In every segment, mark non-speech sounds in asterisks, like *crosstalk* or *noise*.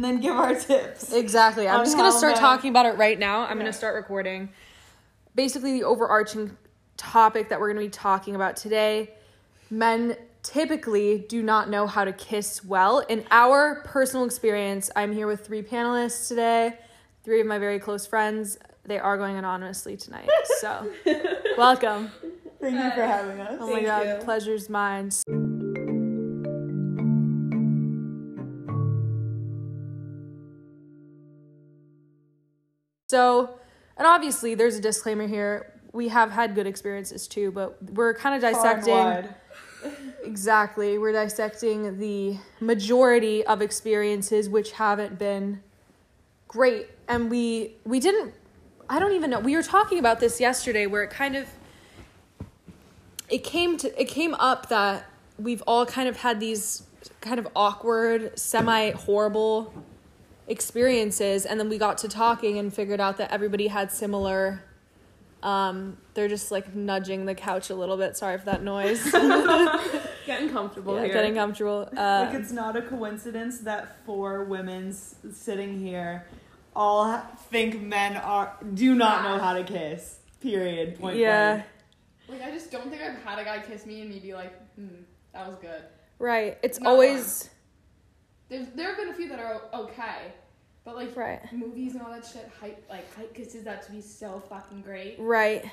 and then give our tips. Exactly. I'm just gonna start men- talking about it right now. I'm Yeah. gonna start recording. Basically, the overarching topic that we're gonna be talking about today: men typically do not know how to kiss well. In our personal experience, I'm here with three panelists today. Three of my very close friends. They are going anonymously tonight. So, *laughs* welcome. Thank you for having us. Oh my god, pleasure's mine. So, and obviously, there's a disclaimer here. We have had good experiences too, but we're kind of dissecting. *laughs* Exactly. We're dissecting the majority of experiences which haven't been great. And we we didn't I don't even know. We were talking about this yesterday where it kind of it came to it came up that we've all kind of had these kind of awkward, semi horrible experiences and then we got to talking and figured out that everybody had similar um they're just like nudging the couch a little bit. Sorry for that noise. *laughs* *laughs* Getting comfortable Yeah, here. getting comfortable. like Uh, it's not a coincidence that four women sitting here all think men are do not know how to kiss. Period. Point yeah, blank. Like I just don't think I've had a guy kiss me and me be like, hmm, that was good. right. It's Not always There's there have been a few that are okay, but like right, movies and all that shit, hype like hype kisses that to be so fucking great. right.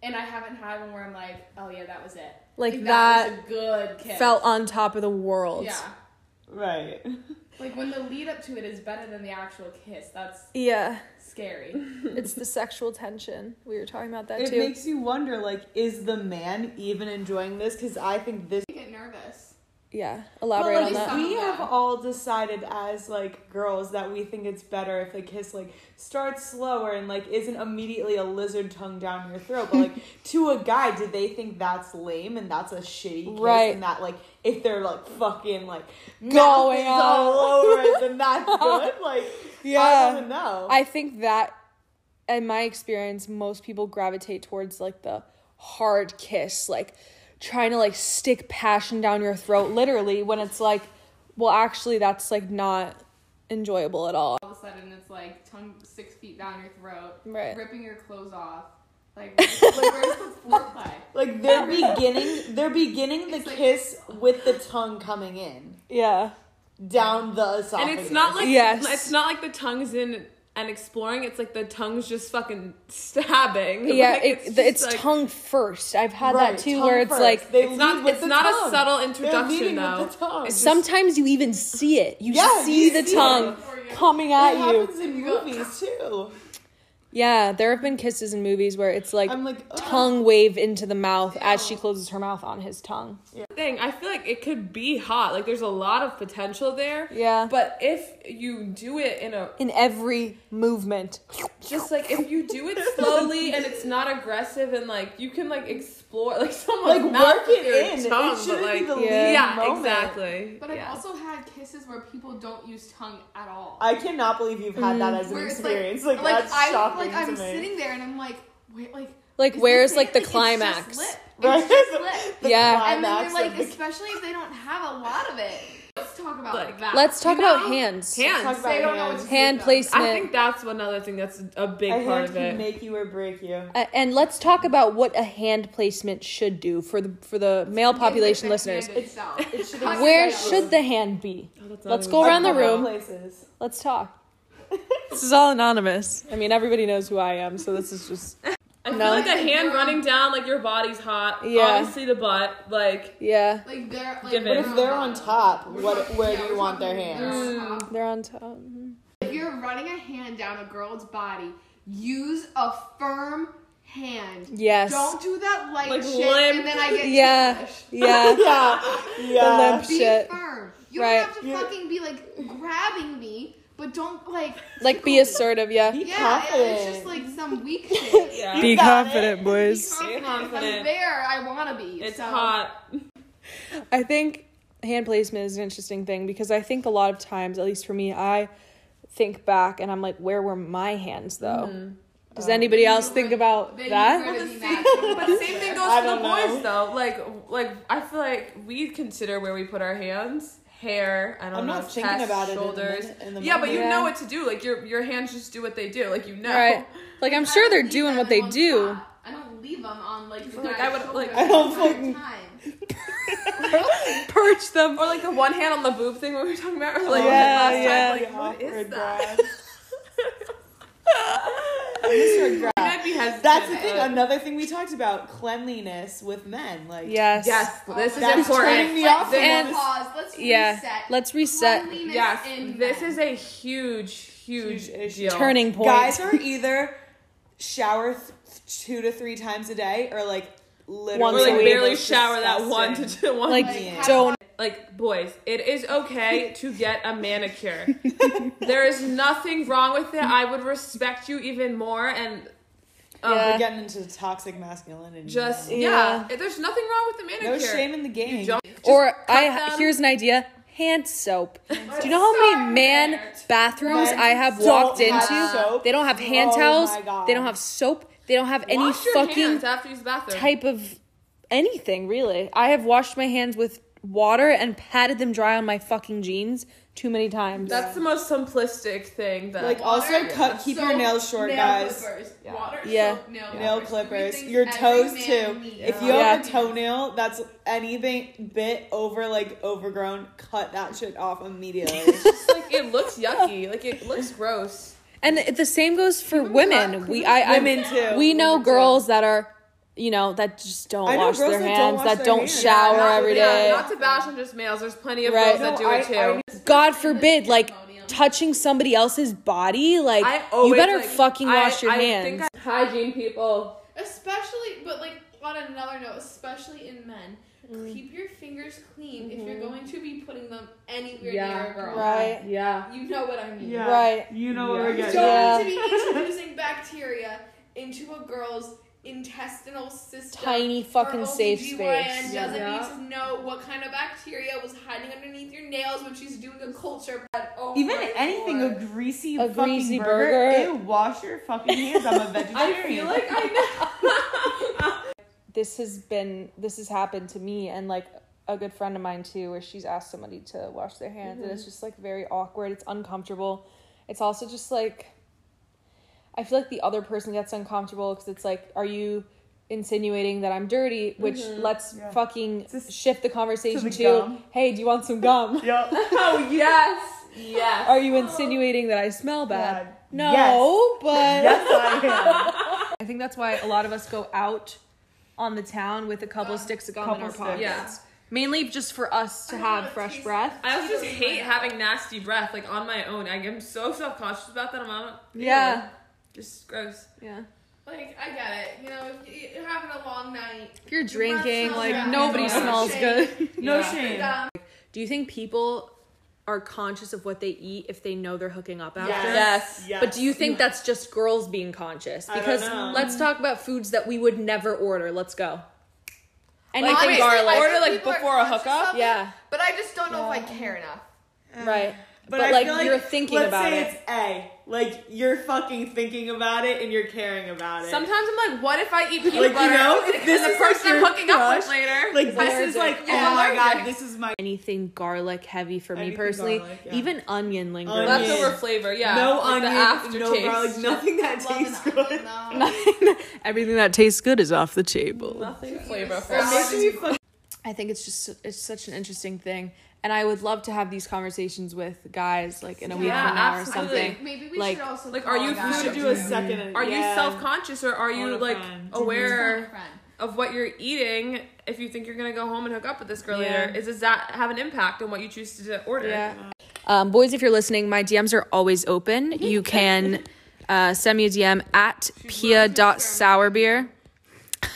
And I haven't had one where I'm like, oh yeah, that was it. Like, that, that, was a good kiss. felt on top of the world. Yeah. Right. *laughs* Like when the lead up to it is better than the actual kiss, that's Yeah, scary. *laughs* it's the sexual tension. We were talking about that It too. makes you wonder, like, is the man even enjoying this? Because I think this. I get nervous. Yeah, But, elaborate like, on that. we have all decided as like girls that we think it's better if a kiss like starts slower and like isn't immediately a lizard tongue down your throat. But like *laughs* to a guy, did they think that's lame and that's a shitty kiss? Right. And that like if they're like fucking like Going going all on. over it, then *laughs* that's good. Like yeah I Yeah. don't know. I think that, in my experience, most people gravitate towards like the hard kiss, like trying to like stick passion down your throat, literally, when it's like, well, actually, that's like not enjoyable at all. All of a sudden, it's like tongue six feet down your throat, Right. ripping your clothes off. Like, like the *laughs* like they're *laughs* beginning they're beginning the It's like- kiss with the tongue coming in Yeah. down the And it's not like Yes. it's not like the tongue's in and exploring. It's like the tongue's just fucking stabbing. *laughs* Yeah, Like, it, it's like- tongue first. I've had Right, that too, where it's first. like They It's not. It's not tongue. a subtle introduction though. with the tongue. It's just- sometimes you even see it. You Yeah, see you the see tongue it. coming It at you. happens in movies too. Yeah, there have been kisses in movies where it's like I'm like ugh. tongue wave into the mouth as she closes her mouth on his tongue. Yeah. thing. I feel like it could be hot. Like there's a lot of potential there. Yeah. But if you do it in a In every movement. just like if you do it slowly and it's not aggressive and like you can like explore like *laughs* someone's Like mouth work it in. tongue, it shouldn't like be the Yeah. lead yeah, moment. exactly. But yeah. I've also had kisses where people don't use tongue at all. I cannot believe you've had that mm. as an Where experience. Like, like that's I shocking like to I'm me. sitting there and I'm like, wait, like Like is where's like the climax? Right? It's just lit. *laughs* Yeah. And then climax you're like, the- especially if they don't have a lot of it. Let's talk about Like, that. Let's talk You know? about hands. Hands. Talk about They don't know what to do Hand with placement. I think that's another thing that's a big A part hand of can it. make you or break you. Uh, and let's talk about what a hand placement should do for the for the male population The listeners. hand itself. It should *laughs* Where should the hand be? Oh, Let's go around the room. Places. Let's talk. This is all anonymous. I mean, everybody knows who I am, so this is just *laughs* I feel No. like a hand running down like your body's hot. Yeah. Obviously the butt, like yeah. Like they're like Give But if they're on top, what? Where yeah, do you want their talking- they're hands? on top. They're on top. Mhm. If you're running a hand down a girl's body, use a firm hand. Yes. Don't do that light Like shit limp. and then I get Yeah. ticklish. Yeah. Yeah, *laughs* The limp Be shit. firm. You Right. don't have to You- fucking be like grabbing me, but don't like *laughs* Like be assertive, yeah. Be Yeah, confident. it's just like some *laughs* weak shit. yeah. Be confident, it. boys. Be confident. If I'm there, I want to be. It's so. hot. I think hand placement is an interesting thing because I think a lot of times, at least for me, I think back and I'm like, where were my hands though? Mm-hmm. Does anybody else think about Then that? you're gonna be mad. But the same thing goes for the *laughs* know. boys though. Like like I feel like we consider where we put our hands. Hair. I don't I'm know. not chest, thinking about it in the shoulders. in the yeah, but you moment. know what to do. Like your your hands just do what they do. Like you know. Right. Like I'm sure they're doing what they do. spot. I don't leave them on like the Like, I would, like- I the don't fucking- *laughs* Perch them. Or like the one hand on the boob thing we were talking about. Or like Oh, Yeah, last yeah. time. Like what is that? grab. Mr. Grab. I'd be hesitant, That's the thing. but- Another thing we talked about: cleanliness with men. Like, Yes. Yes, this is That's important. turning me Let's off. And- pause. Let's Yeah. reset. Let's reset. Cleanliness Yes, in this men. is a huge, huge, Huge issue. Turning point. guys are *laughs* either shower th- two to three times a day, or like literally Once Or like a week. barely most shower that one to disgusting. two one. Like, Like, Yeah. don't. like boys, it is okay *laughs* to get a manicure. *laughs* there is nothing wrong with it. I would respect you even more and um, Yeah. We're getting into toxic masculinity. just now. yeah. There's nothing wrong with the manicure. no shame in the game. You Or I them. here's an idea. Hand soap. Do you know how many man bathrooms Men I have walked into? soap. They don't have hand Oh towels. They don't have soap. They don't have any Wash fucking after use the bathroom. type of anything, really. I have washed my hands with water and patted them dry on my fucking jeans too many times. That's the most simplistic thing that Like also Water, cut, keep your nails short, nail guys. Clippers. Yeah. Water, Yeah. soap, nail, Nail clippers. clippers, your toes too. needs. If you Yeah. have a toenail that's anything bit over like overgrown, cut that shit off immediately. It's like it looks yucky. Like it looks gross. and the same goes for Keep 'em women. cut, We keep I, I Women too. we know Women too. girls that are you know that just don't know wash their that don't hands, wash that their don't hands. shower Not- every yeah, day. Not to bash on just males. There's plenty of Right. girls that do I- it too. I- God forbid, like touching somebody else's body, like I you better like, fucking I- wash your I hands. Think I, hygiene people. Especially, but like on another note, especially in men, Mm. keep your fingers clean if you're going to be putting them anywhere Yeah. near a girl. Mm-hmm. right, Yeah. You know what I mean. Yeah. right. You know Yeah. what we're You getting. don't Yeah. need to be introducing bacteria into a girl's intestinal system. Tiny Her fucking safe OBGYN space. doesn't Yeah. need to know what kind of bacteria was hiding underneath your nails when she's doing a culture. But oh Even anything Lord. a greasy A fucking greasy burger. burger. Ew, wash your fucking hands. I'm a *laughs* *laughs* vegetarian. I feel like I know. *laughs* This has been this has happened to me and like a good friend of mine too, where she's asked somebody to wash their hands, and mm-hmm. it's just like very awkward. It's uncomfortable. It's also just like I feel like the other person gets uncomfortable because it's like, are you insinuating that I'm dirty? Which mm-hmm. let's Yeah. fucking Just shift the conversation the to, gum. hey, do you want some gum? *laughs* Yep. *laughs* oh yes, yes. Are you insinuating that I smell bad? Bad. No, Yes. but Yes, I am. *laughs* I think that's why a lot of us go out on the town with a couple Gum. sticks of gum Couple in our sticks. pockets. Yeah. Mainly just for us to I have fresh taste breath. I also just hate having nasty breath, like on my own. I am so self conscious about that. I'm not. ew. Yeah. Just gross. Yeah. Like I get it, you know, if you're having a long night. If you're drinking, smells like bad. nobody No smells shame. good. *laughs* No Yeah. shame. Um, Do you think people are conscious of what they eat if they know they're hooking up after? Yes. Yes. But do you think that's just girls being conscious? I don't Because know. let's talk about foods that we would never order. Let's go. Anything Like, wait, garlic. I order, like, before a hookup? of it, Yeah. But I just don't know if I care enough. Right. But, I like, feel you're thinking let's about say it. it's A. Like you're fucking thinking about it and you're caring about it. Sometimes I'm like, what if I eat peanut Like, you know, if *laughs* and this the is person like I'm your hooking up with later. like this is like You're oh my god, this is my anything garlic heavy for me personally. garlic, yeah. Even onion lingers. Onion. leftover flavor, yeah. no like onion, the aftertaste. no garlic, nothing that Love an tastes good. though. *laughs* Nothing. Everything that tastes good is off the table. Nothing Flavor. flavorful. It makes me fucking I think it's just it's such an interesting thing, and I would love to have these conversations with guys like in a week Yeah, from now absolutely. or something. Maybe we Like- should also like, call are you a we should do a second. Are you self conscious or are you like friend. Aware of what you're eating? If you think you're gonna go home and hook up with this girl Yeah. later, is does that have an impact on what you choose to order? Yeah. Um, boys, if you're listening, my DMs are always open. You can *laughs* uh, send me a DM at pia.sourbeer.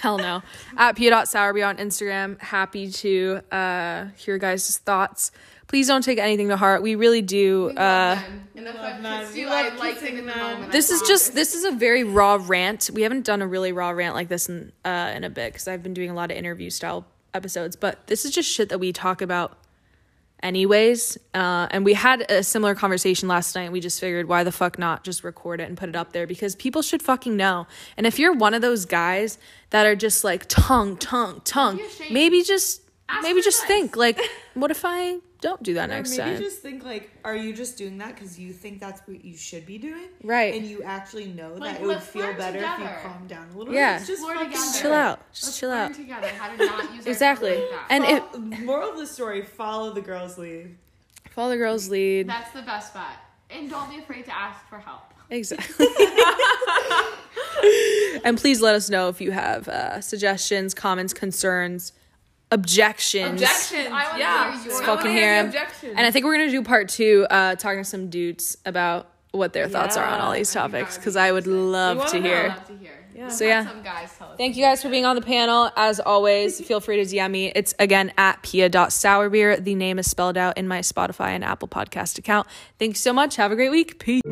Hell no. At pia.sourbeer on Instagram. Happy to uh, hear guys' thoughts. Please don't take anything to heart. We really do. We love Uh, men. And if love I men. kissed We you, love I liked it in the men. moment. this I is just this is a very raw rant. We haven't done a really raw rant like this in uh, in a bit because I've been doing a lot of interview style episodes. But this is just shit that we talk about anyways. Uh, and we had a similar conversation last night. We just figured why the fuck not just record it and put it up there because people should fucking know. And if you're one of those guys that are just like tongue, tongue, tongue, maybe just Ask maybe just advice. think like, *laughs* what if I don't do that Or next maybe time. Maybe just think like, are you just doing that because you think that's what you should be doing? Right. And you actually know Like, that it would feel learn better if you calm down a little Yeah. bit. It's just Learn fucking together. Chill out. Just Let's chill learn out. together how to not use Exactly. like that. And it Well, moral of the story: follow the girls' lead. follow the girls' lead. That's the best bet. And don't be afraid to ask for help. Exactly. *laughs* and please let us know if you have uh, suggestions, comments, concerns, objections. Objections. I yeah. hear yours. I Fucking hear the 'em. Objections. And I think we're gonna do part two, uh, talking to some dudes about what their thoughts are on all these I topics would because be I would love to hear. Love to hear. Yeah. So, yeah. Some guys tell us. Thank you guys for being on the panel. As always, feel free to DM me. It's again at pia.sourbeer. The name is spelled out in my Spotify and Apple podcast account. Thanks so much. Have a great week. Peace.